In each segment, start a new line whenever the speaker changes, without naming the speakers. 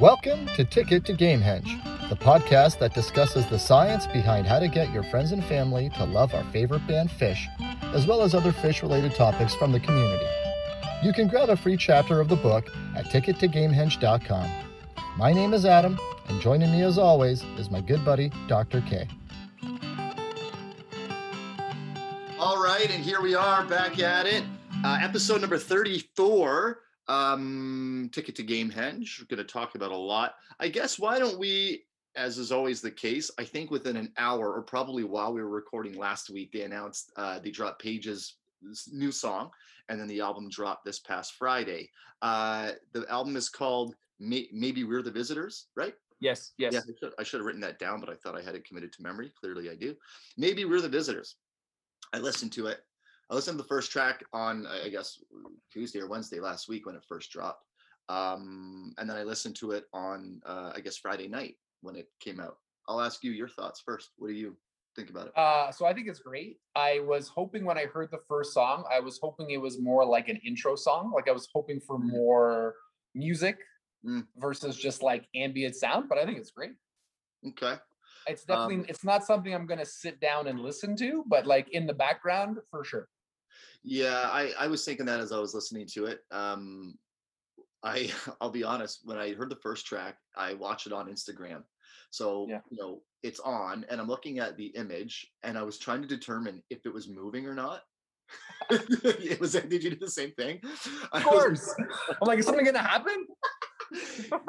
Welcome to Ticket to Gamehenge, the podcast that discusses the science behind how to get your friends and family to love our favorite band Phish, as well as other Phish related topics from the community. You can grab a free chapter of the book at tickettogamehenge.com. My name is Adam, and joining me as always is my good buddy, Dr. K.
All right, and here we are back at it. Uh, episode number 34. Um, Ticket to Gamehenge. We're going to talk about a lot. I guess why don't we, as is always the case, I think within an hour or probably while we were recording last week, they announced uh, they dropped Page's new song, and then the album dropped this past Friday. Uh, the album is called May- Maybe We're the Visitors, right?
Yes, yes.
Yeah, I should, I should have written that down, but I thought I had it committed to memory. Clearly, I do. Maybe we're the visitors. I listened to it. I listened to the first track on, I guess, Tuesday or Wednesday last week when it first dropped, um, and then I listened to it on, uh, I guess, Friday night when it came out. I'll ask you your thoughts first. What do you think about it?
Uh, so I think it's great. I was hoping when I heard the first song, I was hoping it was more like an intro song. Like I was hoping for
Mhm.
more music
Mm.
versus just like ambient sound. But I think it's great.
Okay.
It's
Um,
definitely it's not something I'm gonna sit down and listen to, but like in the background for sure.
Yeah, I, I was thinking that as I was listening to it. Um, I I'll be honest, when I heard the first track, I watched it on Instagram. So
Yeah.
you know it's on, and I'm looking at the image, and I was trying to determine if it was moving or not. it was. Did you do the same thing?
Of
was-
course. I'm like, is something gonna happen?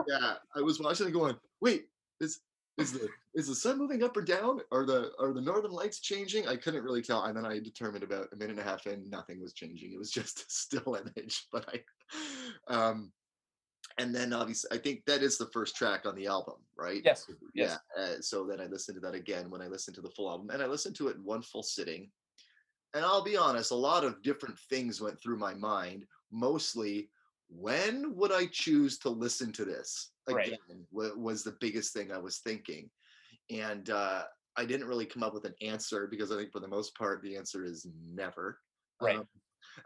yeah, I was watching it going, wait, is is the is the sun moving up or down? Are the are the northern lights changing? I couldn't really tell. And then I determined about a minute and a half in, nothing was changing. It was just a still image. But I um and then obviously I think that is the first track on the album, right?
Yes. Yes.
Yeah. Uh, so then I listened to that again when I listened to the full album, and I listened to it in one full sitting. And I'll be honest, a lot of different things went through my mind. Mostly, when would I choose to listen to this
Right.
again? wa- Was the biggest thing I was thinking, and uh, I didn't really come up with an answer because I think for the most part the answer is never.
Right.
Um,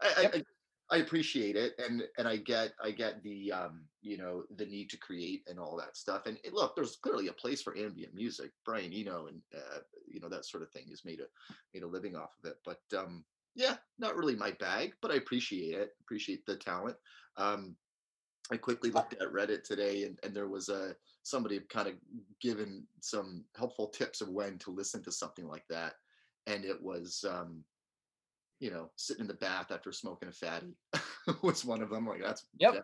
I, I-
Yep.
I, I appreciate it, and and I get I get the um you know the need to create and all that stuff. And it- look, there's clearly a place for ambient music. Brian Eno and uh, you know that sort of thing has made a made a living off of it. But um yeah, not really my bag, but I appreciate it. Appreciate the talent. Um, I quickly looked at Reddit today, and, and there was a somebody kind of given some helpful tips of when to listen to something like that, and it was um, you know sitting in the bath after smoking a fatty was one of them. Like that's
Yep.
yeah,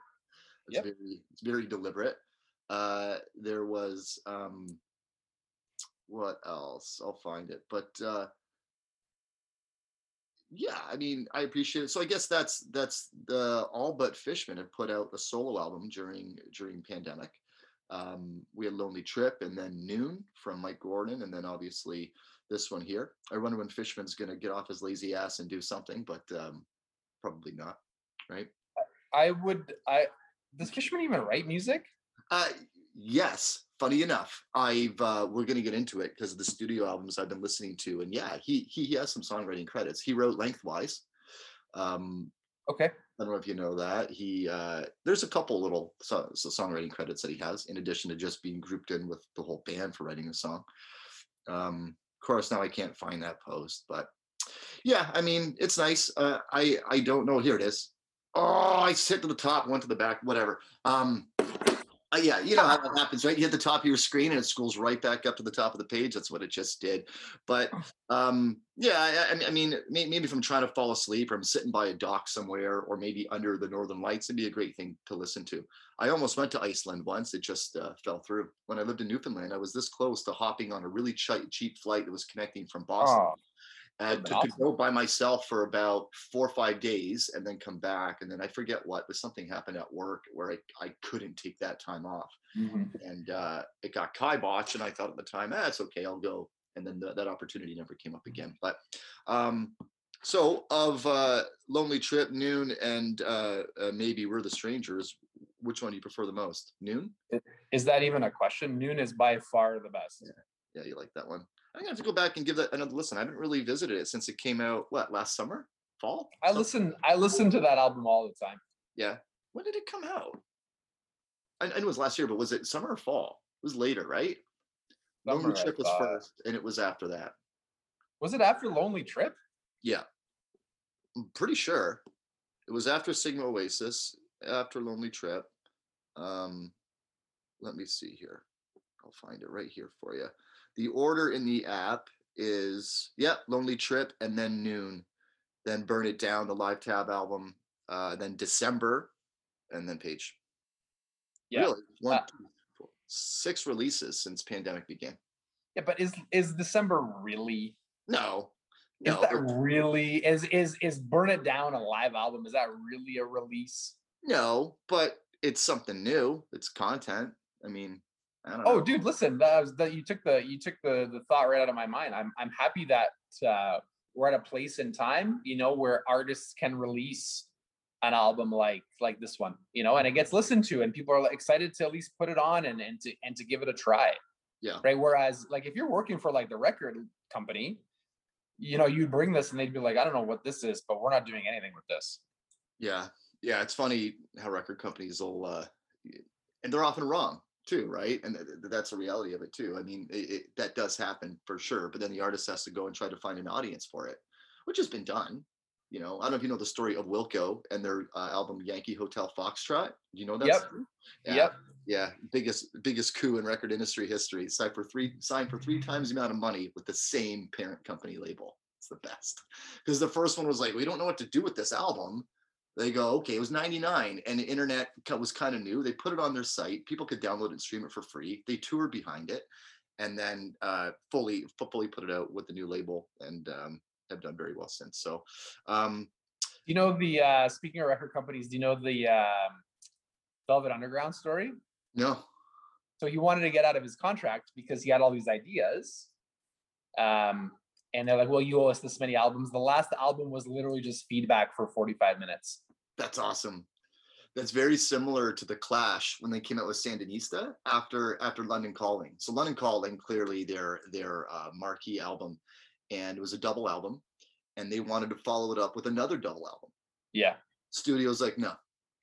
that's
Yep.
very it's very deliberate. Uh, there was um, what else? I'll find it, but uh, yeah, I mean, I appreciate it. So I guess that's that's the all but Fishman have put out a solo album during during pandemic. Um, we had Lonely Trip and then Noon from Mike Gordon, and then obviously this one here. I wonder when Fishman's gonna get off his lazy ass and do something, but um, probably not, right?
I would I does Fishman even write music?
Uh, yes. Funny enough, I've uh, we're gonna get into it because of the studio albums I've been listening to, and yeah, he he, he has some songwriting credits. He wrote Lengthwise. Um,
Okay.
I don't know if you know that he uh, there's a couple little so, so songwriting credits that he has in addition to just being grouped in with the whole band for writing a song. Um, of course, now I can't find that post, but yeah, I mean it's nice. Uh, I I don't know. Here it is. Oh, I hit to the top, went to the back, whatever. Um, uh, yeah, you know how that happens, right? You hit the top of your screen and it scrolls right back up to the top of the page. That's what it just did. But um, yeah, I, I mean- I mean, may- maybe if I'm trying to fall asleep or I'm sitting by a dock somewhere or maybe under the northern lights, it'd be a great thing to listen to. I almost went to Iceland once. It just uh, fell through. When I lived in Newfoundland, I was this close to hopping on a really chi- cheap flight that was connecting from Boston
Oh,
and
been
to, to go by myself for about four or five days and then come back. And then I forget what, but something happened at work where I, I couldn't take that time off.
mhm.
And uh, it got kiboshed. And I thought at the time, ah, it's okay, I'll go. And then the, that opportunity never came up again. But um, so of uh, Lonely Trip, Noon, and uh, uh, maybe We're the Strangers, which one do you prefer the most? Noon?
Is that even a question? Noon is by far the best.
Yeah, Yeah, you like that one. I'm gonna have to go back and give that another listen. I haven't really visited it since it came out. What last summer, fall?
I listen I listen to that album all the time.
Yeah. When did it come out? I, I know it was last year, but was it summer or fall? It was later, right? Lonely
Summer, I
Trip was first, and it was after that.
Was it after Lonely Trip?
Yeah, I'm pretty sure it was after Sigma Oasis, after Lonely Trip. Um, let me see here. I'll find it right here for you. The order in the app is yeah, Lonely Trip, and then Noon, then Burn It Down, the live tab album, uh, then December, and then Page.
Yeah.
Really, one,
Uh,
two, four, six releases since pandemic began.
Yeah, but is is December really?
No,
Is
no,
that really is is is Burn It Down a live album? Is that really a release?
no, but it's something new. It's content. I mean,
Oh,
know.
dude, listen, that, was, that you took the you took the the thought right out of my mind. I'm I'm happy that uh, we're at a place in time, you know, where artists can release an album like like this one, you know, and it gets listened to, and people are excited to at least put it on and and to and to give it a try.
Yeah.
Right. Whereas, like, if you're working for like the record company, you know, you'd bring this and they'd be like, I don't know what this is, but we're not doing anything with this.
Yeah, yeah. It's funny how record companies will, uh, and they're often wrong too, right? And th- th- that's a reality of it too. I mean, it, it, that does happen for sure. But then the artist has to go and try to find an audience for it, which has been done. You know, I don't know if you know the story of Wilco and their uh, album Yankee Hotel Foxtrot. Do you know that?
Yep.
story? Yeah.
Yep.
Yeah, biggest biggest coup in record industry history. Signed for three signed for three times the amount of money with the same parent company label. It's the best because the first one was like, we don't know what to do with this album. They go, okay, it was 99 and the internet was kind of new. They put it on their site. People could download and stream it for free. They toured behind it and then uh, fully fully put it out with the new label and um, have done very well since. So um,
You know the uh speaking of record companies, do you know the um Velvet Underground story?
no,
So he wanted to get out of his contract because he had all these ideas. Um, and they're like, well, you owe us this many albums. The last album was literally just feedback for 45 minutes.
That's awesome. That's very similar to the Clash when they came out with Sandinista after after London Calling. So London Calling clearly their their uh, marquee album, and it was a double album, and they wanted to follow it up with another double album.
Yeah.
Studio's like, no,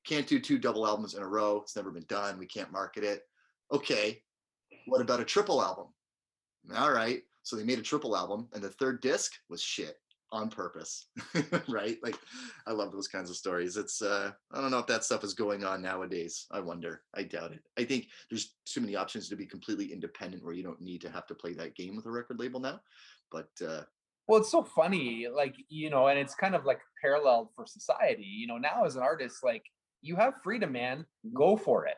can't do two double albums in a row. It's never been done. We can't market it. Okay, what about a triple album? All right. So they made a triple album, and the third disc was shit on purpose. right? Like, I love those kinds of stories. It's uh, I don't know if that stuff is going on nowadays. I wonder. I doubt it. I think there's too many options to be completely independent where you don't need to have to play that game with a record label now. But uh,
Well, it's so funny, like, you know, and it's kind of like paralleled for society. You know, now as an artist, like, you have freedom, man. Go for it.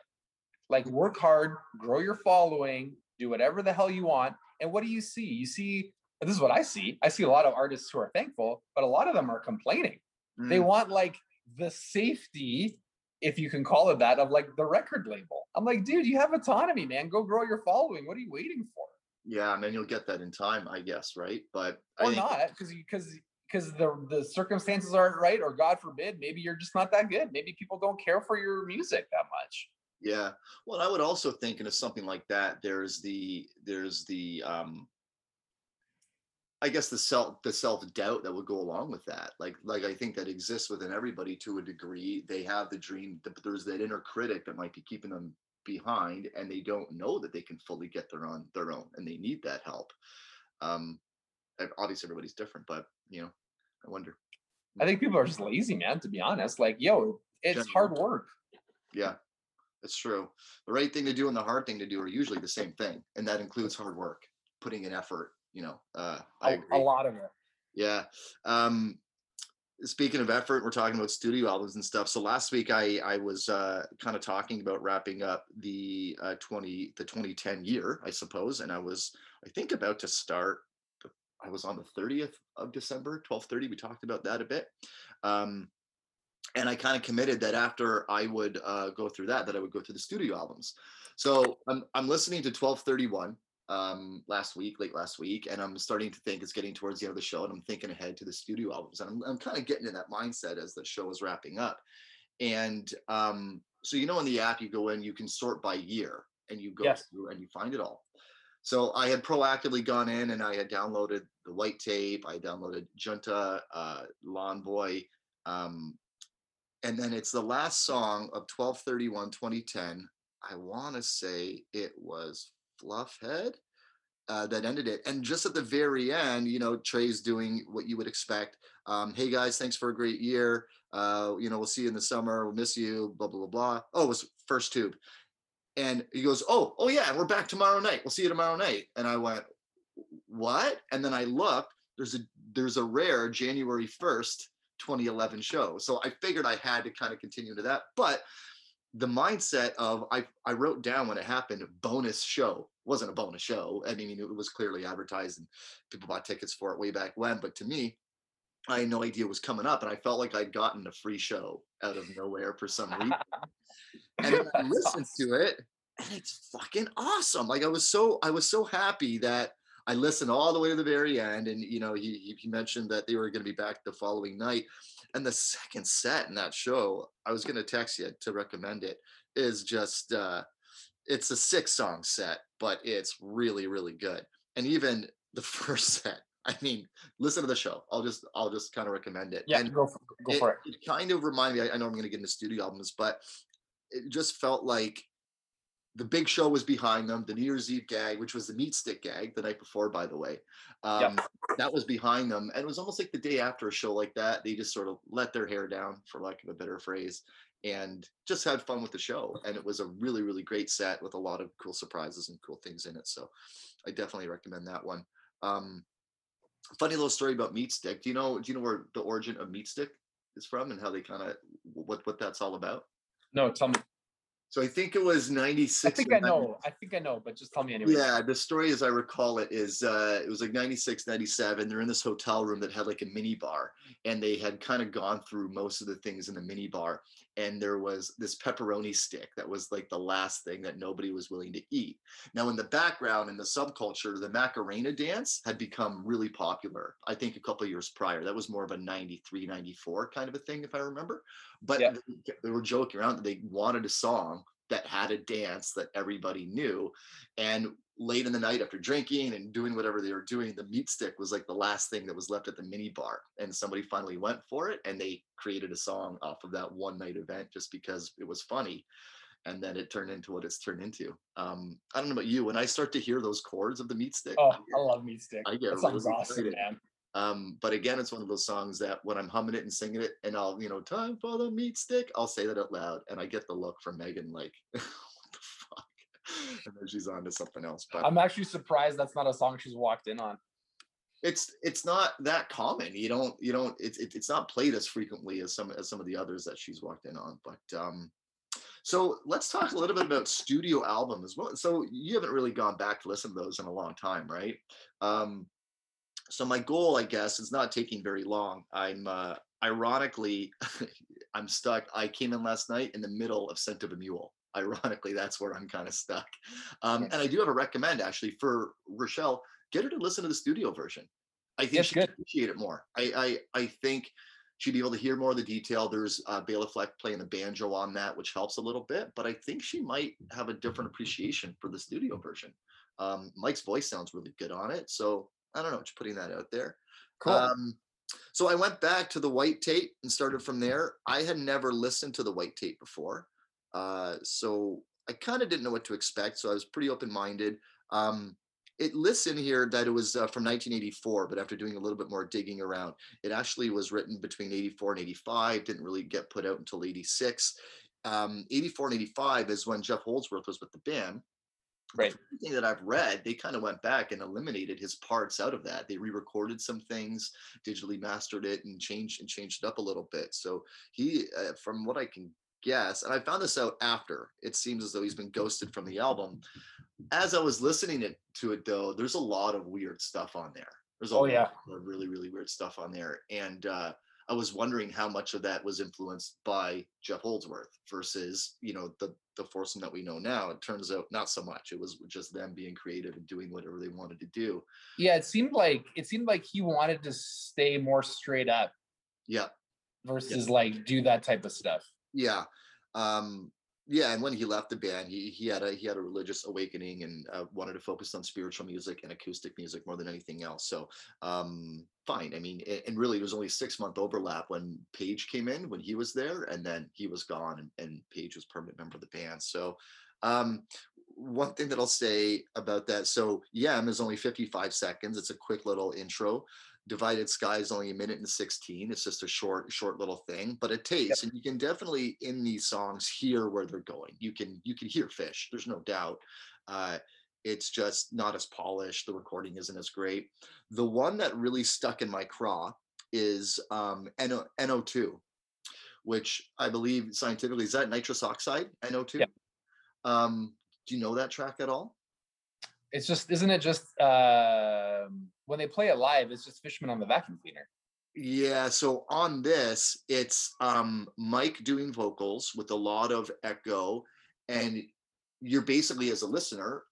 Like, work hard, grow your following, do whatever the hell you want. And what do you see? You see, this is what I see. I see a lot of artists who are thankful, but a lot of them are complaining. They
mm,
want like the safety, if you can call it that, of like the record label. I'm like, dude, you have autonomy, man. Go grow your following. What are you waiting for?
yeah, and then you'll get that in time, I guess, right? But I
Or
think-
not, because because because the the circumstances aren't right, or God forbid, maybe you're just not that good. Maybe people don't care for your music that much.
Yeah. Well, I would also think in a something like that, there's the there's the um I guess the self the self doubt that would go along with that. Like like I think that exists within everybody to a degree. They have the dream, but there's that inner critic that might be keeping them behind, and they don't know that they can fully get their on their own, and they need that help. Um, obviously everybody's different, but you know, I wonder.
I think people are just lazy, man. To be honest, like, yo, it's
Generally.
hard work.
Yeah, it's true. The right thing to do and the hard thing to do are usually the same thing, and that includes hard work, putting in effort. You know, uh, I
A,
agree.
a lot of it.
Yeah. Um, speaking of effort, we're talking about studio albums and stuff. So last week I I was uh, kind of talking about wrapping up the uh, twenty the twenty ten year, I suppose, and I was I think about to start. I was on the thirtieth of December, twelve thirty. We talked about that a bit. Um, and I kind of committed that after I would uh, go through that, that I would go through the studio albums. So I'm I'm listening to 1231 um last week, late last week, and I'm starting to think it's getting towards the end of the show, and I'm thinking ahead to the studio albums, and I'm I'm kind of getting in that mindset as the show is wrapping up. And um, so you know, in the app, you go in, you can sort by year, and you go
Yes.
through and you find it all. So I had proactively gone in and I had downloaded the white tape, I downloaded Junta, uh, Lawn Boy, um, and then it's the last song of 1231 2010 I want to say it was Fluffhead uh, that ended it. And just at the very end, you know, Trey's doing what you would expect. Um, hey guys, thanks for a great year. Uh, you know, we'll see you in the summer. We'll miss you. Blah blah blah blah. Oh, it was first tube, and he goes, oh oh yeah, we're back tomorrow night. We'll see you tomorrow night. And I went, what? And then I looked. There's a there's a rare January first 2011 show. So I figured I had to kind of continue to that. But the mindset of I, I wrote down when it happened bonus show. It wasn't a bonus show. I mean it was clearly advertised and people bought tickets for it way back when but to me i had no idea it was coming up and i felt like i'd gotten a free show out of nowhere for some reason. And then i listened awesome. to it and it's fucking awesome. Like i was so i was so happy that i listened all the way to the very end and you know he, he mentioned that they were going to be back the following night and the second set in that show, I was going to text you to recommend it, is just, uh, it's a six song set, but it's really, really good. And even the first set, I mean, listen to the show. I'll just, I'll just kind of recommend it.
Yeah,
and
go for, go
it,
for it.
It kind of reminded me. I, I know I'm going to get into studio albums, but it just felt like the big show was behind them. The New Year's Eve gag, which was the meat stick gag the night before, by the way, um, yep. that was behind them. And it was almost like the day after a show like that, they just sort of let their hair down, for lack of a better phrase, and just had fun with the show. And it was a really, really great set with a lot of cool surprises and cool things in it. So I definitely recommend that one. Um, funny little story about meat stick. Do you know? Do you know where the origin of meat stick is from and how they kind of what what that's all about?
No, tell me.
So I think it was 96.
I think I know. I think I know, but just tell me anyway.
Yeah, the story as I recall it is uh it was like 96, 97. They're in this hotel room that had like a mini bar and they had kind of gone through most of the things in the mini bar and there was this pepperoni stick that was like the last thing that nobody was willing to eat. Now in the background in the subculture, the Macarena dance had become really popular. I think a couple years prior. That was more of a 93, 94 kind of a thing if I remember. But yeah. they, they were joking around that they wanted a song that had a dance that everybody knew. And late in the night after drinking and doing whatever they were doing, the meat stick was like the last thing that was left at the mini bar. And somebody finally went for it and they created a song off of that one night event just because it was funny. And then it turned into what it's turned into. Um, I don't know about you. When I start to hear those chords of the meat stick,
oh, I, get, I love meat stick.
I get that
sounds awesome, excited. man.
Um, but again, it's one of those songs that when I'm humming it and singing it, and I'll, you know, time for the meat stick, I'll say that out loud, and I get the look from Megan, like, what the fuck? And then she's on to something else. But
I'm actually surprised that's not a song she's walked in on.
It's it's not that common. You don't you don't it's it, it's not played as frequently as some as some of the others that she's walked in on. But um, so let's talk a little bit about studio albums as well. So you haven't really gone back to listen to those in a long time, right? Um, so my goal i guess is not taking very long. I'm uh, ironically i'm stuck. I came in last night in the middle of scent of a mule. Ironically that's where i'm kind of stuck. Um, and i do have a recommend actually for rochelle get her to listen to the studio version. I think she appreciate it more. I, I i think she'd be able to hear more of the detail. There's uh, Bela Fleck playing the banjo on that which helps a little bit but i think she might have a different appreciation for the studio version. Um, mike's voice sounds really good on it so I don't know, just putting that out there. Cool. Um, so I went back to the white tape and started from there. I had never listened to the white tape before. Uh, so I kind of didn't know what to expect. So I was pretty open minded. Um, it lists in here that it was uh, from 1984, but after doing a little bit more digging around, it actually was written between 84 and 85, didn't really get put out until 86. Um, 84 and 85 is when Jeff Holdsworth was with the band
right.
everything that i've read they kind of went back and eliminated his parts out of that. They re-recorded some things digitally mastered it and changed and changed it up a little bit. So he uh, from what i can guess and i found this out after it seems as though he's been ghosted from the album. As i was listening it, to it though there's a lot of weird stuff on there. There's a
oh,
lot
yeah.
of really really weird stuff on there. And uh I was wondering how much of that was influenced by Jeff Holdsworth versus, you know, the the foursome that we know now. It turns out not so much. It was just them being creative and doing whatever they wanted to do.
Yeah, it seemed like it seemed like he wanted to stay more straight up.
Yeah.
Versus yeah. like do that type of stuff.
Yeah. Um yeah and when he left the band he, he had a he had a religious awakening and uh, wanted to focus on spiritual music and acoustic music more than anything else so um fine i mean and really it was only six month overlap when page came in when he was there and then he was gone and, and page was permanent member of the band so Um, one thing that I'll say about that, so Yem is only 55 seconds. It's a quick little intro. Divided Sky is only a minute and 16. It's just a short, short little thing, but it tastes, and you can definitely in these songs hear where they're going. You can you can hear Phish. There's no doubt. Uh, it's just not as polished. The recording isn't as great. The one that really stuck in my craw is um, NO, NO2, which I believe scientifically is that nitrous oxide, NO2.
Yeah.
Um, do you know that track at all?
It's just, isn't it just uh, when they play it live? It's just Fishman on the vacuum cleaner.
Yeah, so on this, it's um Mike doing vocals with a lot of echo, and you're basically as a listener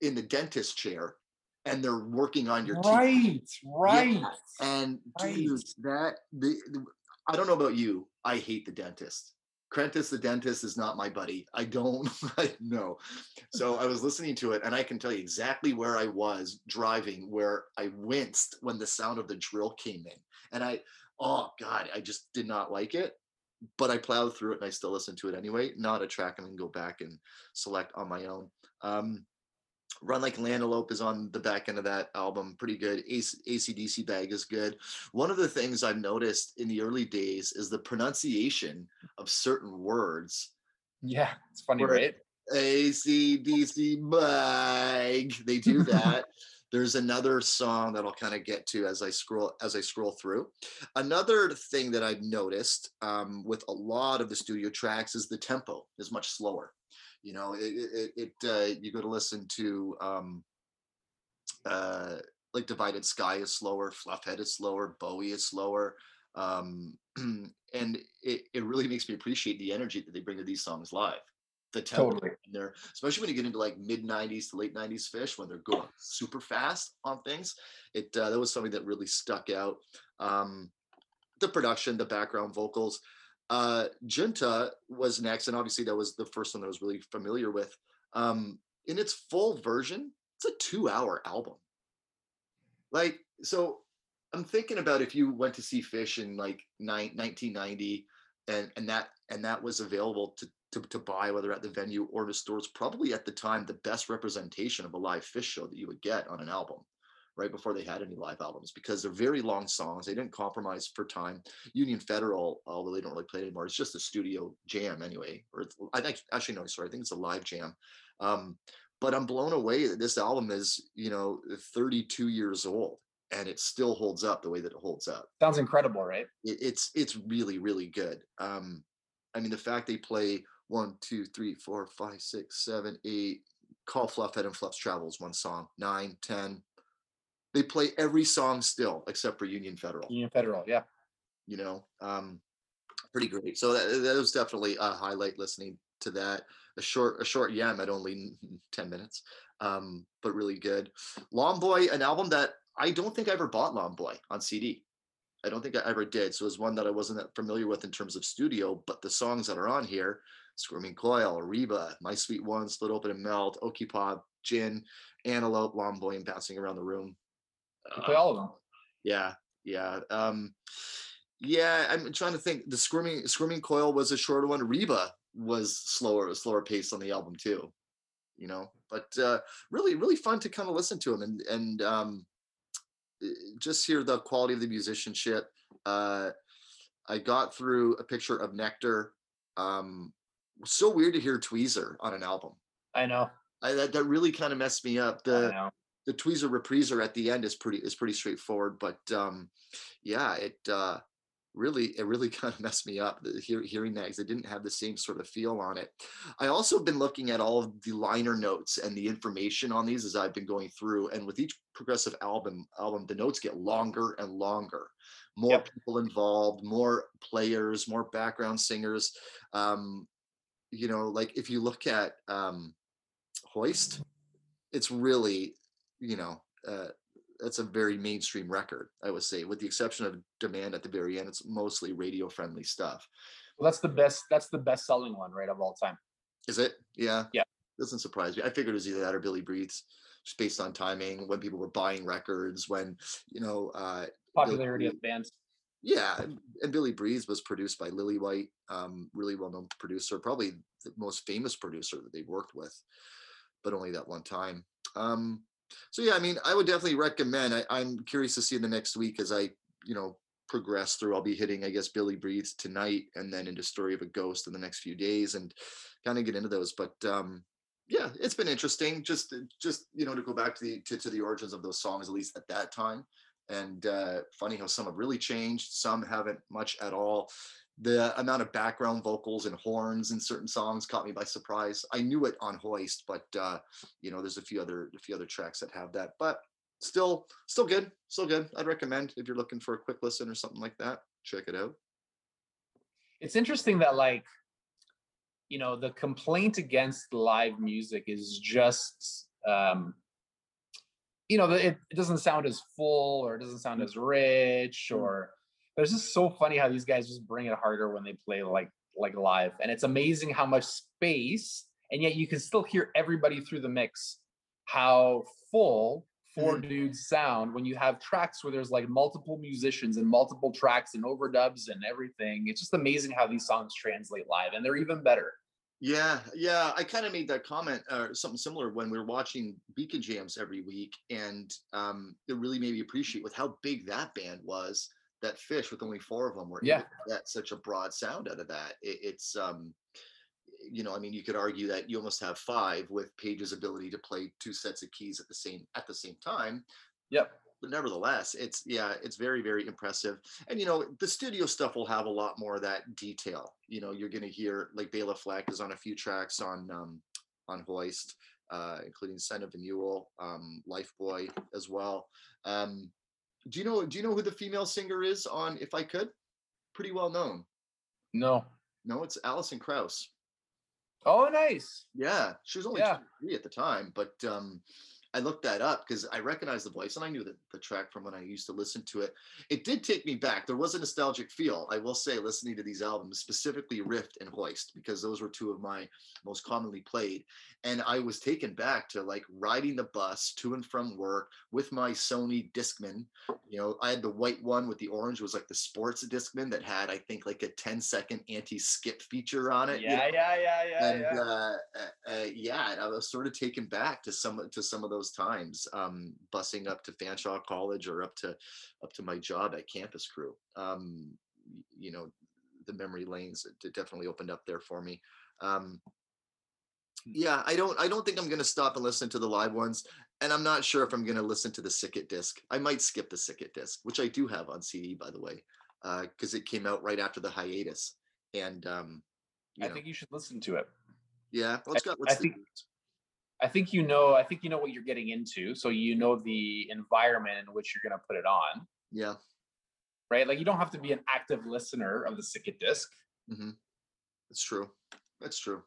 in the dentist chair, and they're working on your teeth.
Right, right.
And
Right.
dude, that the, the- I don't know about you. I hate the dentist. Crentis the dentist is not my buddy. I don't know. So I was listening to it and I can tell you exactly where I was driving where I winced when the sound of the drill came in. And I oh god, I just did not like it. But I plowed through it and I still listen to it anyway. Not a track I can go back and select on my own. Um Run Like an Antelope is on the back end of that album. Pretty good. AC, ACDC Bag is good. One of the things I've noticed in the early days is the pronunciation of certain words.
Yeah, it's funny, right?
ACDC Bag. They do that. There's another song that I'll kind of get to as I scroll as I scroll through. Another thing that I've noticed um, with a lot of the studio tracks is the tempo is much slower. You know, it, it, it uh, you go to listen to um, uh, like Divided Sky is slower, Fluffhead is slower, Bowie is slower, um, and it, it really makes me appreciate the energy that they bring to these songs live. The tempo
Totally.
in there, especially when you get into like mid '90s to late '90s Phish when they're going super fast on things. It uh, that was something that really stuck out. Um, the production, the background vocals. Uh, Junta was next, and obviously that was the first one that I was really familiar with. Um, in its full version, it's a two-hour album. Like, so I'm thinking about if you went to see Phish in like nine, 1990, and and that and that was available to, to to buy, whether at the venue or the stores. Probably at the time, the best representation of a live Phish show that you would get on an album. Right before they had any live albums, because they're very long songs. They didn't compromise for time. Union Federal, although they don't really play it anymore, it's just a studio jam anyway. Or it's, I think actually no, sorry, I think it's a live jam. Um, but I'm blown away that this album is, you know, 32 years old and it still holds up the way that it holds up.
Sounds incredible, right?
It, it's it's really really good. Um, I mean, the fact they play one, two, three, four, five, six, seven, eight. Call Fluffhead and Fluff's Travels one song. Nine, ten. They play every song still except for Union Federal.
Union Federal, yeah.
you know um pretty great. So that, that was definitely a highlight listening to that. A short a short Yem at only 10 minutes um but really good. Lawn boy an album that i don't think i ever bought lawn boy on cd i don't think i ever did so it was one that i wasn't that familiar with in terms of studio but the songs that are on here squirming coil reba my sweet one split open and melt okie pop gin antelope lawn boy and bouncing around the room
We play all of them.
yeah, yeah. Um yeah, I'm trying to think. The Squirming Squirming Coil was a shorter one. Reba was slower, a slower pace on the album too. You know, but uh really, really fun to kind of listen to them and and um eh, just hear the quality of the musicianship. Uh I got through a picture of Nectar. Um so weird to hear Tweezer on an album.
I know.
I, that, that really kind of messed me up.
I
The
know.
The tweezer repriser at the end is pretty is pretty straightforward but um yeah it uh really it really kind of messed me up hearing that because it didn't have the same sort of feel on it i also have been looking at all of the liner notes and the information on these as i've been going through and with each progressive album album the notes get longer and longer more
Yep.
people involved more players more background singers um you know like if you look at um hoist it's really you know, uh, that's a very mainstream record, I would say, with the exception of Demand at the very end. It's mostly radio friendly stuff.
Well, that's the best. That's the best selling one, right, of all time.
Is it? Yeah.
Yeah.
Doesn't surprise me. I figured it was either that or Billy Breathes, just based on timing, when people were buying records, when, you know, uh,
Popularity of bands.
Yeah, and, and Billy Breathe was produced by Lillywhite, um, really well-known producer, probably the most famous producer that they've worked with, but only that one time. Um, so yeah, I mean, I would definitely recommend. I, I'm curious to see in the next week as I, you know, progress through. I'll be hitting, I guess, Billy Breathes tonight, and then into Story of a Ghost in the next few days, and kind of get into those. But um, yeah, it's been interesting. Just, just you know, to go back to the to, to the origins of those songs, at least at that time and uh, funny how some have really changed some haven't much at all the amount of background vocals and horns in certain songs caught me by surprise. I knew it on hoist but uh, you know there's a few other a few other tracks that have that but still still good still good. I'd recommend if you're looking for a quick listen or something like that check it out.
It's interesting that like you know the complaint against live music is just um you know, it, it doesn't sound as full or it doesn't sound as rich
Mm.
Or it's just so funny how these guys just bring it harder when they play like like live. And it's amazing how much space and yet you can still hear everybody through the mix how full four dudes sound when you have tracks where there's like multiple musicians and multiple tracks and overdubs and everything. It's just amazing how these songs translate live and they're even better.
Yeah, yeah. I kind of made that comment or something similar when we were watching Beacon Jams every week, and um, it really made me appreciate with how big that band was. That Phish with only four of them were
Yeah.
to get such a broad sound out of that. It, it's um, you know, I mean, you could argue that you almost have five with Page's ability to play two sets of keys at the same at the same time
Yep.
but nevertheless, it's yeah, it's very very impressive. And you know, the studio stuff will have a lot more of that detail. You know, you're gonna hear like Bela Fleck is on a few tracks on um, on Hoist, uh, including Son of a Mule, um, Life Boy as well. Um, do you know Do you know who the female singer is on If I Could? Pretty well known.
No.
No, it's Alison Krauss.
Oh, nice.
Yeah, she was only
Yeah.
23 at the time, but um, I looked that up because I recognized the voice and I knew the, the track from when I used to listen to it. It did take me back. There was a nostalgic feel, I will say, listening to these albums, specifically Rift and Hoist, because those were two of my most commonly played. And I was taken back to like riding the bus to and from work with my Sony Discman. You know, I had the white one with the orange, was like the sports Discman that had, I think, like a 10 second anti skip feature on it. you
Yeah,
know?
yeah, yeah, yeah,
and
yeah.
uh, uh, uh, yeah, and I was sort of taken back to some to some of those times, um, busing up to Fanshawe College or up to up to my job at Campus Crew. Um, you know, the memory lanes it definitely opened up there for me. Um, yeah, I don't I don't think I'm gonna stop and listen to the live ones, and I'm not sure if I'm gonna listen to the Siket disc. I might skip the Siket disc, which I do have on CD by the way, because it came out right after the hiatus, and um, you
I
know.
think you should listen to it.
Yeah, well, it's got.
I
Let's
think- I think you know. I think you know what you're getting into, so you know the environment in which you're going to put it on,
Yeah,
right? Like you don't have to be an active listener of the Siket disc.
Mm-hmm. it's true. That's true.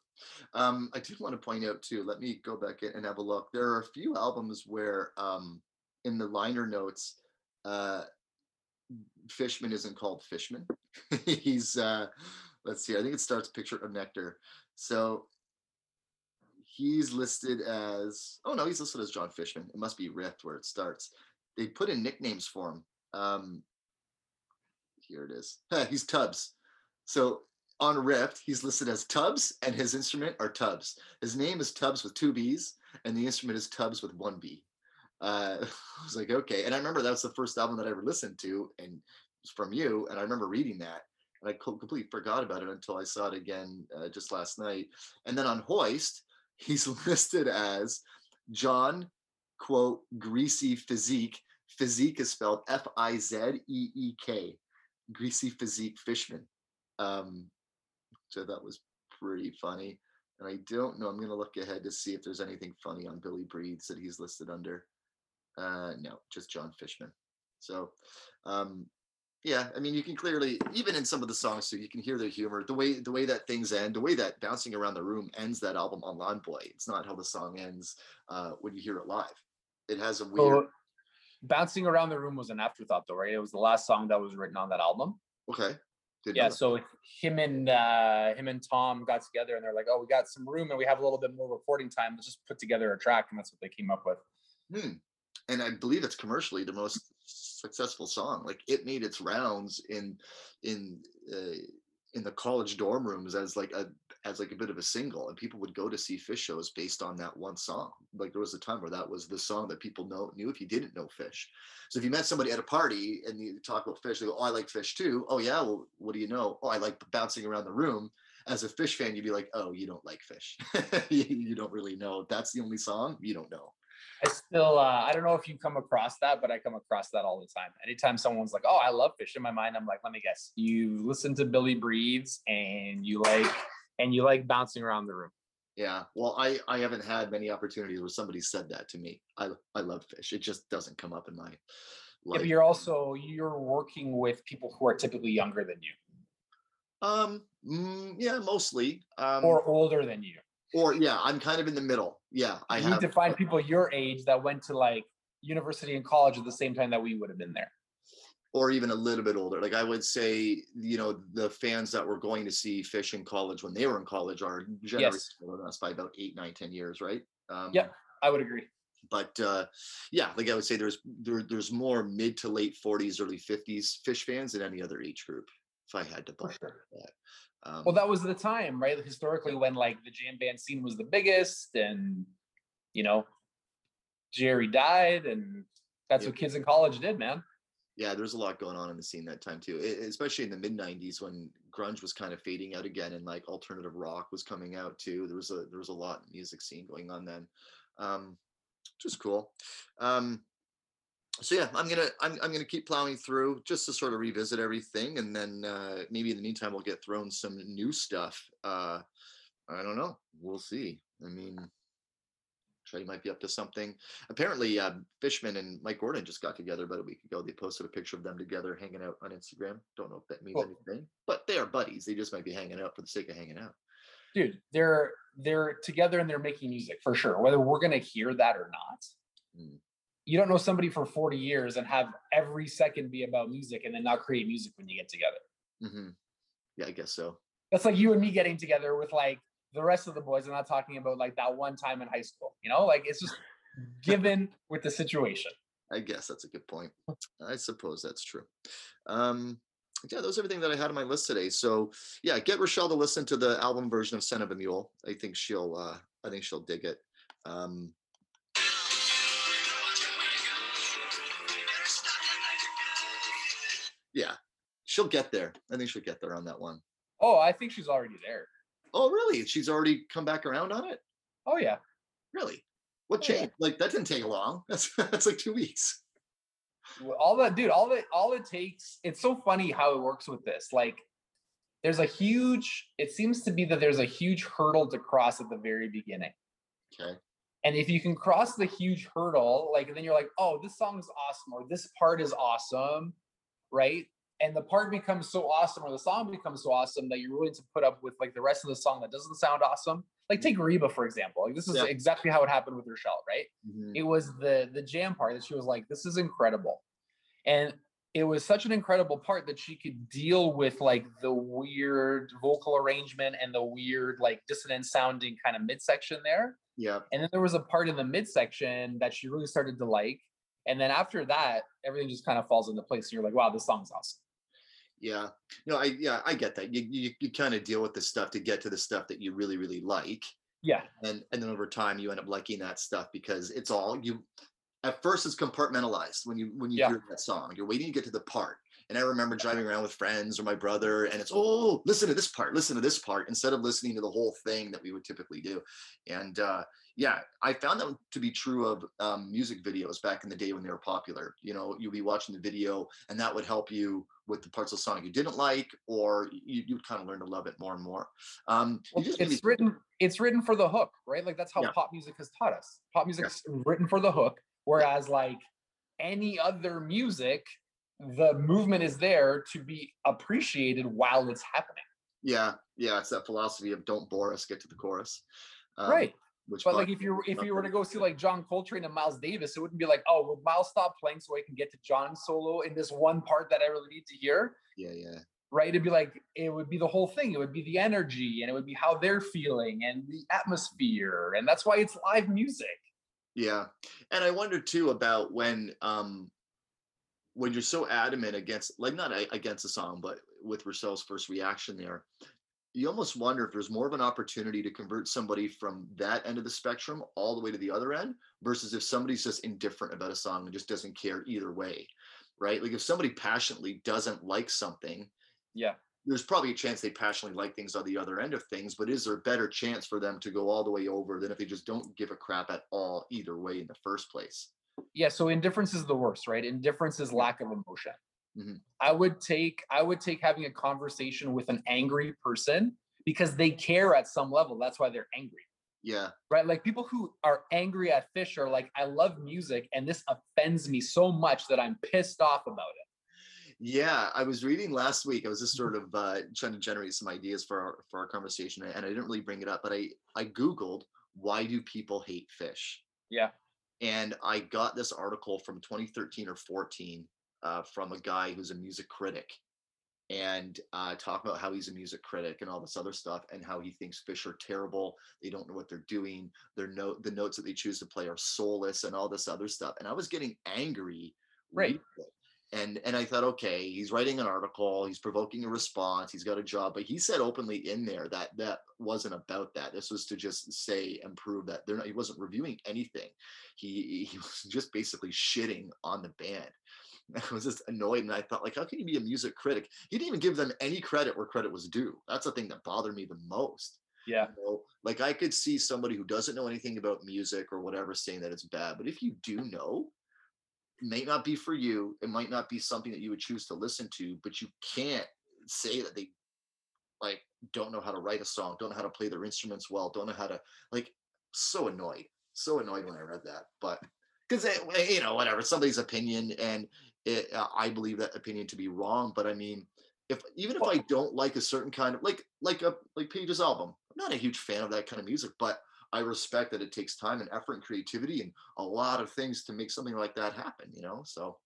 Um, I did want to point out too. Let me go back in and have a look. There are a few albums where, um, in the liner notes, uh, Fishman isn't called Fishman. He's. Uh, let's see. I think it starts picture of nectar. So he's listed as. Oh no, he's listed as Jon Fishman. It must be Rift where it starts. They put in nicknames for him. Um, here it is. he's Tubbs. So on Rift, he's listed as Tubbs, and his instrument are Tubbs. His name is Tubbs with two B's, and the instrument is Tubbs with one B. Uh, I was like, okay. And I remember that was the first album that I ever listened to, and from you. And I remember reading that, and I completely forgot about it until I saw it again uh, just last night. And then on Hoist, he's listed as Jon, quote, Greasy Physique. Physique is spelled F I Z E E K. Greasy Physique Fishman. Um, so that was pretty funny. And I don't know. I'm going to look ahead to see if there's anything funny on Billy Breathes that he's listed under. Uh, no, just Jon Fishman. So, um, yeah, I mean, you can clearly, even in some of the songs too, you can hear the humor, the way the way that things end, the way that bouncing around the room ends that album on Lawn Boy. It's not how the song ends uh, when you hear it live. It has a weird.
So, bouncing around the room was an afterthought, though, right? It was the last song that was written on that album.
okay. Didn't
Yeah. So him and uh, him and Tom got together, and they're like, "Oh, we got some room, and we have a little bit more recording time. Let's just put together a track." And that's what they came up with.
Hmm. And I believe it's commercially the most successful song. Like it made its rounds in in uh, in the college dorm rooms as like a as like a bit of a single, and people would go to see Phish shows based on that one song. Like there was a time where that was the song that people know knew if you didn't know Phish. So if you met somebody at a party and you talk about Phish, they go, "Oh, I like Phish too." Oh yeah, well, what do you know? Oh, I like bouncing around the room. As a Phish fan, you'd be like, "Oh, you don't like Phish. you, you don't really know. That's the only song you don't know."
I still, uh, I don't know if you come across that, but I come across that all the time. Anytime someone's like, "Oh, I love Phish," in my mind, I'm like, "Let me guess, you listen to Billy Breathes and you like and you like bouncing around the room."
Yeah, well, I I haven't had many opportunities where somebody said that to me. I I love Phish. It just doesn't come up in my life.
but you're also you're working with people who are typically younger than you
um, mm, yeah, mostly. Um,
or older than you.
Or yeah, I'm kind of in the middle. Yeah, I
you
have.
need to find people your age that went to like university and college at the same time that we would have been there.
or even a little bit older. Like I would say, you know, the fans that were going to see Phish in college when they were in college are generally
Yes.
older than us by about eight, nine, ten years, right? Um,
Yep. I would agree.
But uh, yeah, like I would say, there's there, there's more mid to late 40s, early 50s Phish fans than any other age group. If I had to put
sure.
that. Um,
Well, that was the time, right? Historically, when like the jam band scene was the biggest, and you know, Jerry died, and that's
Yeah.
what kids in college did, man.
yeah, there's a lot going on in the scene that time too, e- especially in the mid '90s when grunge was kind of fading out again, and like alternative rock was coming out too. There was a there was a lot in music scene going on then, um, which was cool. Um, so yeah, I'm gonna I'm, I'm gonna keep plowing through just to sort of revisit everything, and then uh, maybe in the meantime we'll get thrown some new stuff. Uh, I don't know. We'll see. I mean, Trey might be up to something. Apparently, uh, Fishman and Mike Gordon just got together about a week ago. They posted a picture of them together hanging out on Instagram. Don't know if that means anything, but they are buddies. They just might be hanging out for the sake of hanging out.
Dude, they're they're together and they're making music for sure. Whether we're gonna hear that or not,
Mm.
You don't know somebody for 40 years and have every second be about music and then not create music when you get together.
hmm Yeah, I guess so.
That's like you and me getting together with like the rest of the boys. I'm not talking about like that one time in high school, you know, like it's just given with the situation.
I guess that's a good point. I suppose that's true. Um, yeah, that was everything that I had on my list today. So yeah, get Rochelle to listen to the album version of Son of a Mule. I think she'll uh I think she'll dig it. Um yeah, she'll get there. I think she'll get there on that one.
Oh, I think she's already there.
Oh, really? She's already come back around on it?
Oh yeah.
Really? What
Oh, yeah.
changed? Like that didn't take long. That's that's like two weeks.
Well, all that dude all that all it takes it's so funny how it works with this like there's a huge it seems to be that there's a huge hurdle to cross at the very beginning
Okay.
and if you can cross the huge hurdle like then you're like oh this song is awesome or this part is awesome right? And the part becomes so awesome or the song becomes so awesome that you're willing to put up with like the rest of the song that doesn't sound awesome. Like take reba for example. Like this is
Yeah.
exactly how it happened with rochelle right?
Mhm.
it was the the jam part that she was like this is incredible. And it was such an incredible part that she could deal with like the weird vocal arrangement and the weird like dissonant sounding kind of midsection there.
Yeah.
and then there was a part in the midsection that she really started to like and then after that everything just kind of falls into place and you're like wow this song's awesome
Yeah, no, I yeah, I get that. You you, you kind of deal with the stuff to get to the stuff that you really really like,
yeah
and and then over time you end up liking that stuff because it's all you. At first, it's compartmentalized when you when you
Yeah.
hear that song. You're waiting to get to the part. And I remember driving around with friends or my brother, and it's oh, listen to this part, listen to this part, instead of listening to the whole thing that we would typically do. And uh, yeah, I found that to be true of um, music videos back in the day when they were popular. You know, you'd be watching the video, and that would help you with the parts of the song you didn't like, or you you'd kind of learn to love it more and more. Um,
Well, it's
me-
written it's written for the hook right like that's how
Yeah.
pop music has taught us pop music's written for the hook whereas like any other music the movement is there to be appreciated while it's happening
yeah, yeah, it's that philosophy of don't bore us, get to the chorus. Um,
right
Which
but like if you if you were to go see like john coltrane and miles davis it wouldn't be like oh will miles stop playing so i can get to john's solo in this one part that i really need to hear
yeah, yeah.
right? It'd be like it would be the whole thing. It would be the energy, and it would be how they're feeling, and the atmosphere, and that's why it's live music.
Yeah. And I wonder too about when um when you're so adamant against like not against the song but with Rousseau's first reaction there you almost wonder if there's more of an opportunity to convert somebody from that end of the spectrum all the way to the other end versus if somebody's just indifferent about a song and just doesn't care either way right like if somebody passionately doesn't like something
Yeah.
there's probably a chance they passionately like things on the other end of things but is there a better chance for them to go all the way over than if they just don't give a crap at all either way in the first place
yeah so indifference is the worst right? Indifference is lack of emotion.
Mhm.
i would take i would take having a conversation with an angry person because they care at some level that's why they're angry.
Yeah.
Right? Like people who are angry at Phish are like i love music and this offends me so much that i'm pissed off about it.
Yeah, I was reading last week. I was just sort of uh, trying to generate some ideas for our for our conversation, and I didn't really bring it up, but I I googled why do people hate Phish,
yeah
and I got this article from 2013 or 14 uh, from a guy who's a music critic, and uh, talk about how he's a music critic and all this other stuff, and how he thinks Phish are terrible. They don't know what they're doing. Their note the notes that they choose to play are soulless, and all this other stuff. And I was getting angry.
Right.
And and I thought, okay, he's writing an article, he's provoking a response, he's got a job, but he said openly in there that that wasn't about that. This was to just say and prove that they're not. He wasn't reviewing anything. He he was just basically shitting on the band. I was just annoyed, and I thought, like, how can you be a music critic? He didn't even give them any credit where credit was due. That's the thing that bothered me the most.
yeah
You know, like I could see somebody who doesn't know anything about music or whatever saying that it's bad, but if you do know, may not be for you. It might not be something that you would choose to listen to, but you can't say that they like don't know how to write a song, don't know how to play their instruments well, don't know how to like. So annoyed, so annoyed when I read that, but because you know whatever somebody's opinion, and it, uh, I believe that opinion to be wrong. But I mean, if even if I don't like a certain kind of like like a like Page's album, I'm not a huge fan of that kind of music, but I respect that it takes time and effort and creativity and a lot of things to make something like that happen, you know? So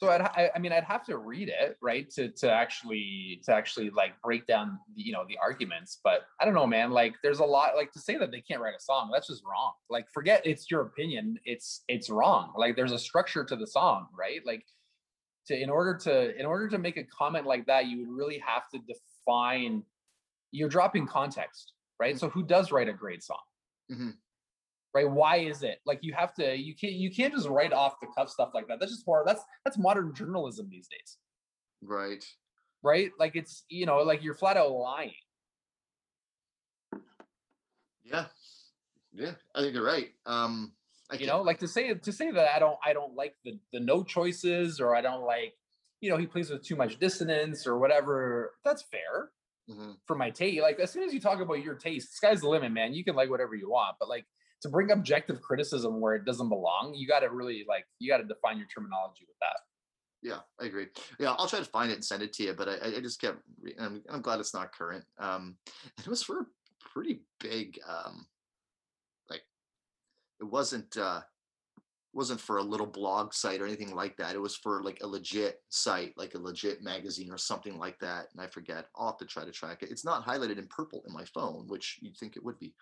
so I'd, I, I mean i'd have to read it right to to actually to actually like break down the, you know the arguments but i don't know man like there's a lot like to say that they can't write a song that's just wrong like forget it's your opinion it's it's wrong like there's a structure to the song right like to in order to in order to make a comment like that you would really have to define you're dropping context right so who does write a great song
Mhm.
right why is it like you have to you can't you can't just write off the cuff stuff like that that's just horrible that's that's modern journalism these days
right.
right like it's you know like you're flat out lying
Yeah. Yeah. I think you're right. Um I
you know like to say to say that i don't i don't like the the no choices or i don't like you know he plays with too much dissonance or whatever that's fair
Mhm.
for my taste like as soon as you talk about your taste sky's the limit man you can like whatever you want but like to bring objective criticism where it doesn't belong you got to really like you got to define your terminology with that
Yeah, I agree. Yeah, I'll try to find it and send it to you, but I, I- just kept. I'm, I'm glad it's not current. Um, it was for a pretty big. Um, like, it wasn't. uh wasn't for a little blog site or anything like that. It was for like a legit site, like a legit magazine or something like that. And I forget. I'll have to try to track it. It's not highlighted in purple in my phone, which you'd think it would be.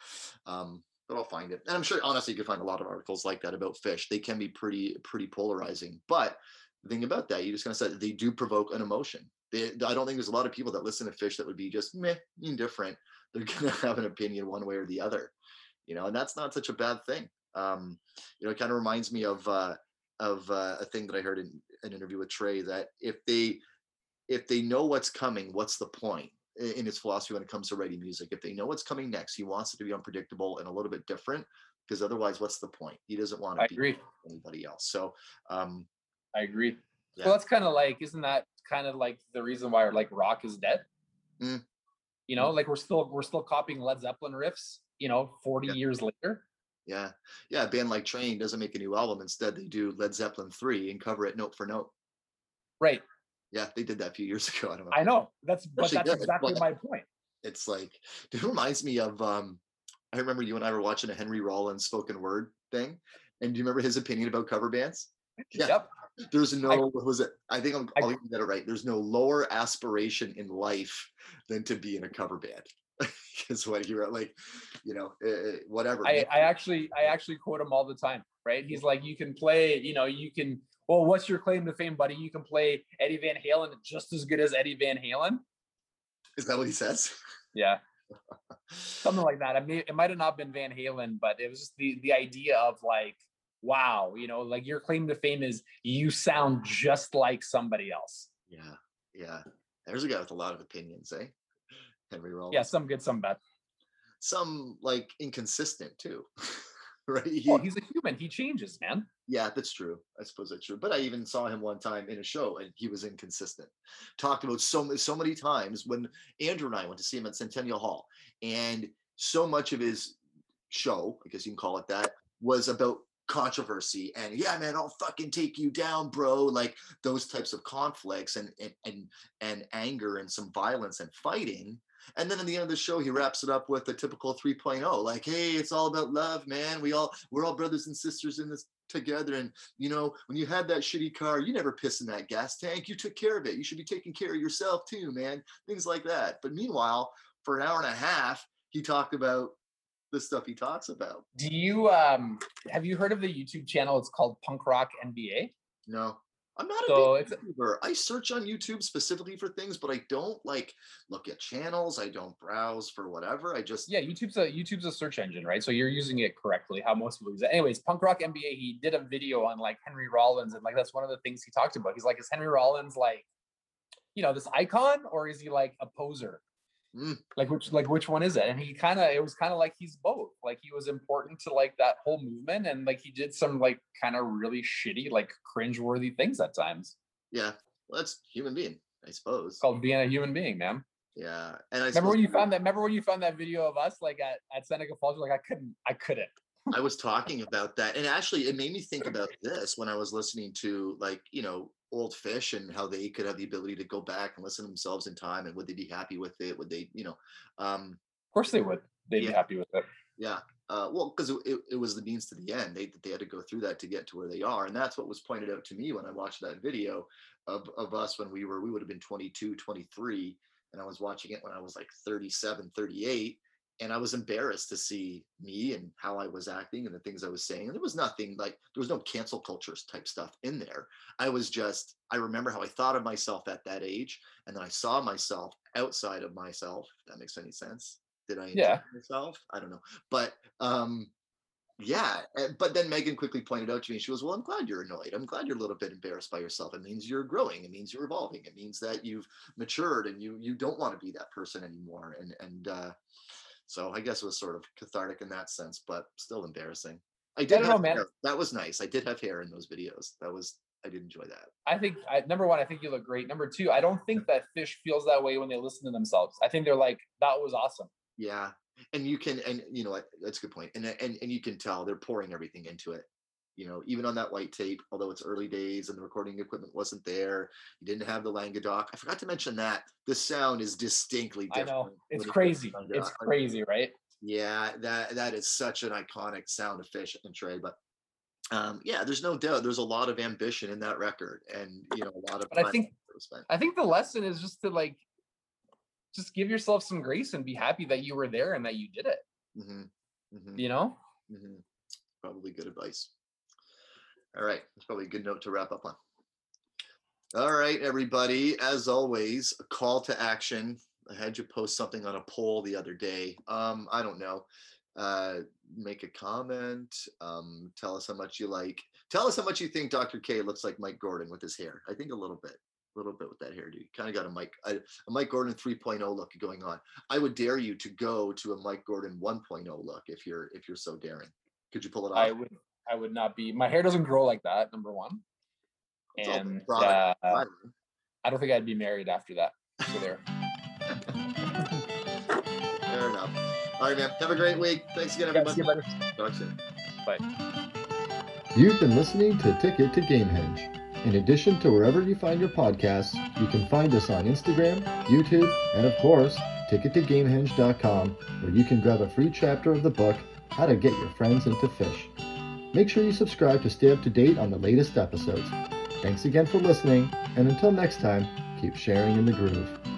Um, but I'll find it. And I'm sure honestly you can find a lot of articles like that about Phish. They can be pretty pretty polarizing. But the thing about that, you just kind of said they do provoke an emotion. They, I don't think there's a lot of people that listen to Phish that would be just meh, indifferent. They're gonna have an opinion one way or the other, you know, and that's not such a bad thing. Um, you know, it kind of reminds me of uh, of uh, a thing that I heard in an interview with Trey that if they if they know what's coming, what's the point? In his philosophy when it comes to writing music, if they know what's coming next, he wants it to be unpredictable and a little bit different because otherwise, what's the point? He doesn't want
i
to be
agree
anybody else. So, um,
i agree
Yeah.
well that's kind of like isn't that kind of like the reason why like rock is dead
Mm.
you know like we're still we're still copying led zeppelin riffs you know 40
Yeah.
years later
Yeah, yeah. A band like Train doesn't make a new album. Instead, they do Led Zeppelin three and cover it note for note.
right
Yeah, they did that a few years ago. I don't know.
i know that's but that's
good,
exactly
but-
my point
It's like it reminds me of. um I remember you and I were watching a Henry Rollins spoken word thing, and do you remember his opinion about cover bands? Yeah.
yep
There's no. what was it? I think I'm,
I-
I'll get it right. There's no lower aspiration in life than to be in a cover band. Is what he wrote. Like, you know, uh, whatever.
I, I actually I actually quote him all the time, right? He's like, you can play, you know, you can well, what's your claim to fame, buddy? You can play Eddie Van Halen just as good as Eddie Van Halen.
Is that what he says?
Yeah, something like that. I mean, it might have not been Van Halen, but it was just the the idea of like, wow, you know, like your claim to fame is you sound just like somebody else.
Yeah, yeah. There's a guy with a lot of opinions, eh? Henry Rollins.
Yeah, some good, some bad.
Some like inconsistent too. right? He,
Well, he's a human. He changes, man.
yeah, that's true. I suppose that's true. But I even saw him one time in a show and he was inconsistent. Talked about so so many times when Andrew and I went to see him at Centennial Hall, and so much of his show, I guess you can call it that, was about controversy and yeah man i'll fucking take you down bro like those types of conflicts and and and, and anger and some violence and fighting and then in the end of the show, he wraps it up with a typical 3.0, like, hey, it's all about love, man. We all we're all brothers and sisters in this together. And you know, when you had that shitty car, you never piss in that gas tank. You took care of it. You should be taking care of yourself too, man. Things like that. But meanwhile, for an hour and a half, he talked about the stuff he talks about.
Do you um have you heard of the YouTube channel? It's called Punk Rock NBA.
No. I'm not a
So
big
it's
YouTuber. I search on YouTube specifically for things, but I don't like look at channels. I don't browse for whatever. I just
yeah, YouTube's a YouTube's a search engine, right? So you're using it correctly, how most people use it. Anyways, Punk Rock NBA, he did a video on like Henry Rollins, and like that's one of the things he talked about. He's like, is Henry Rollins like, you know, this icon, or is he like a poser?
Mm.
Like which like which one is it? And he kind of it was kind of like he's both. Like he was important to like that whole movement, and like he did some like kind of really shitty, like cringeworthy things at times.
yeah, well, that's human being, I suppose.
It's called being a human being, man.
Yeah, and I
Remember when you found that? Remember when you found that video of us like at, at Seneca Falls? Like, I couldn't, I couldn't.
I was talking about that, and actually, it made me think about this when I was listening to like you know old Phish and how they could have the ability to go back and listen to themselves in time, and would they be happy with it? Would they, you know, um,
Of course they would. They'd
Yeah.
be happy with it.
yeah, uh, well, because it, it, was the means to the end. They they had to go through that to get to where they are, and that's what was pointed out to me when I watched that video of of us when we were we would have been 22, 23, and I was watching it when I was like 37, 38 and I was embarrassed to see me and how I was acting and the things I was saying. And there was nothing like there was no cancel culture type stuff in there. I was just I remember how I thought of myself at that age, and then I saw myself outside of myself. If that makes any sense. Did I
Yeah.
myself? I don't know, but um, yeah. But then Megan quickly pointed out to me, she was, "Well, I'm glad you're annoyed. I'm glad you're a little bit embarrassed by yourself. It means you're growing. It means you're evolving. It means that you've matured and you you don't want to be that person anymore." And and uh, so I guess it was sort of cathartic in that sense, but still embarrassing. I did
don't
have
know, man.
hair. That was nice. I did have hair in those videos. That was I did enjoy that.
I think I, number one, I think you look great. Number two, I don't think that Phish feels that way when they listen to themselves. I think they're like, that was awesome.
Yeah. And you can and you know what that's a good point. And and and you can tell they're pouring everything into it. You know, even on that white tape, although it's early days and the recording equipment wasn't there, you didn't have the Languedoc. I forgot to mention that the sound is distinctly different.
I
know.
It's crazy. It's crazy, right?
Yeah, that that is such an iconic sound of Phish and Trey. But um, yeah, there's no doubt there's a lot of ambition in that record, and you know a lot of.
But I think-
spent.
I think the lesson is just to like, just give yourself some grace and be happy that you were there and that you did it.
Mhm, mhm,
You know?
mhm. Probably good advice. All right, that's probably a good note to wrap up on. All right, everybody. As always, a call to action. I had you post something on a poll the other day. Um, I don't know. Uh, make a comment. Um, tell us how much you like. Tell us how much you think Dr. K looks like Mike Gordon with his hair. I think a little bit, a little bit with that hairdo. You kind of got a Mike, a, a Mike Gordon 3.0 look going on. I would dare you to go to a Mike Gordon 1.0 look if you're if you're so daring. Could you pull it off?
I would I would not be my hair doesn't grow like that, number one.
It's
And uh. I don't think I'd be married after that. So there.
Fair enough. All right, man. Have a great week. Thanks again,
Yeah,
everybody.
see you later.
Talk soon.
Bye.
You've been listening to Ticket to Gamehenge. In addition to wherever you find your podcasts, you can find us on Instagram, YouTube, and of course, tickettogamehenge.com, where you can grab a free chapter of the book, How to Get Your Friends into Phish. Make sure you subscribe to stay up to date on the latest episodes. Thanks again for listening, and until next time, keep sharing in the groove.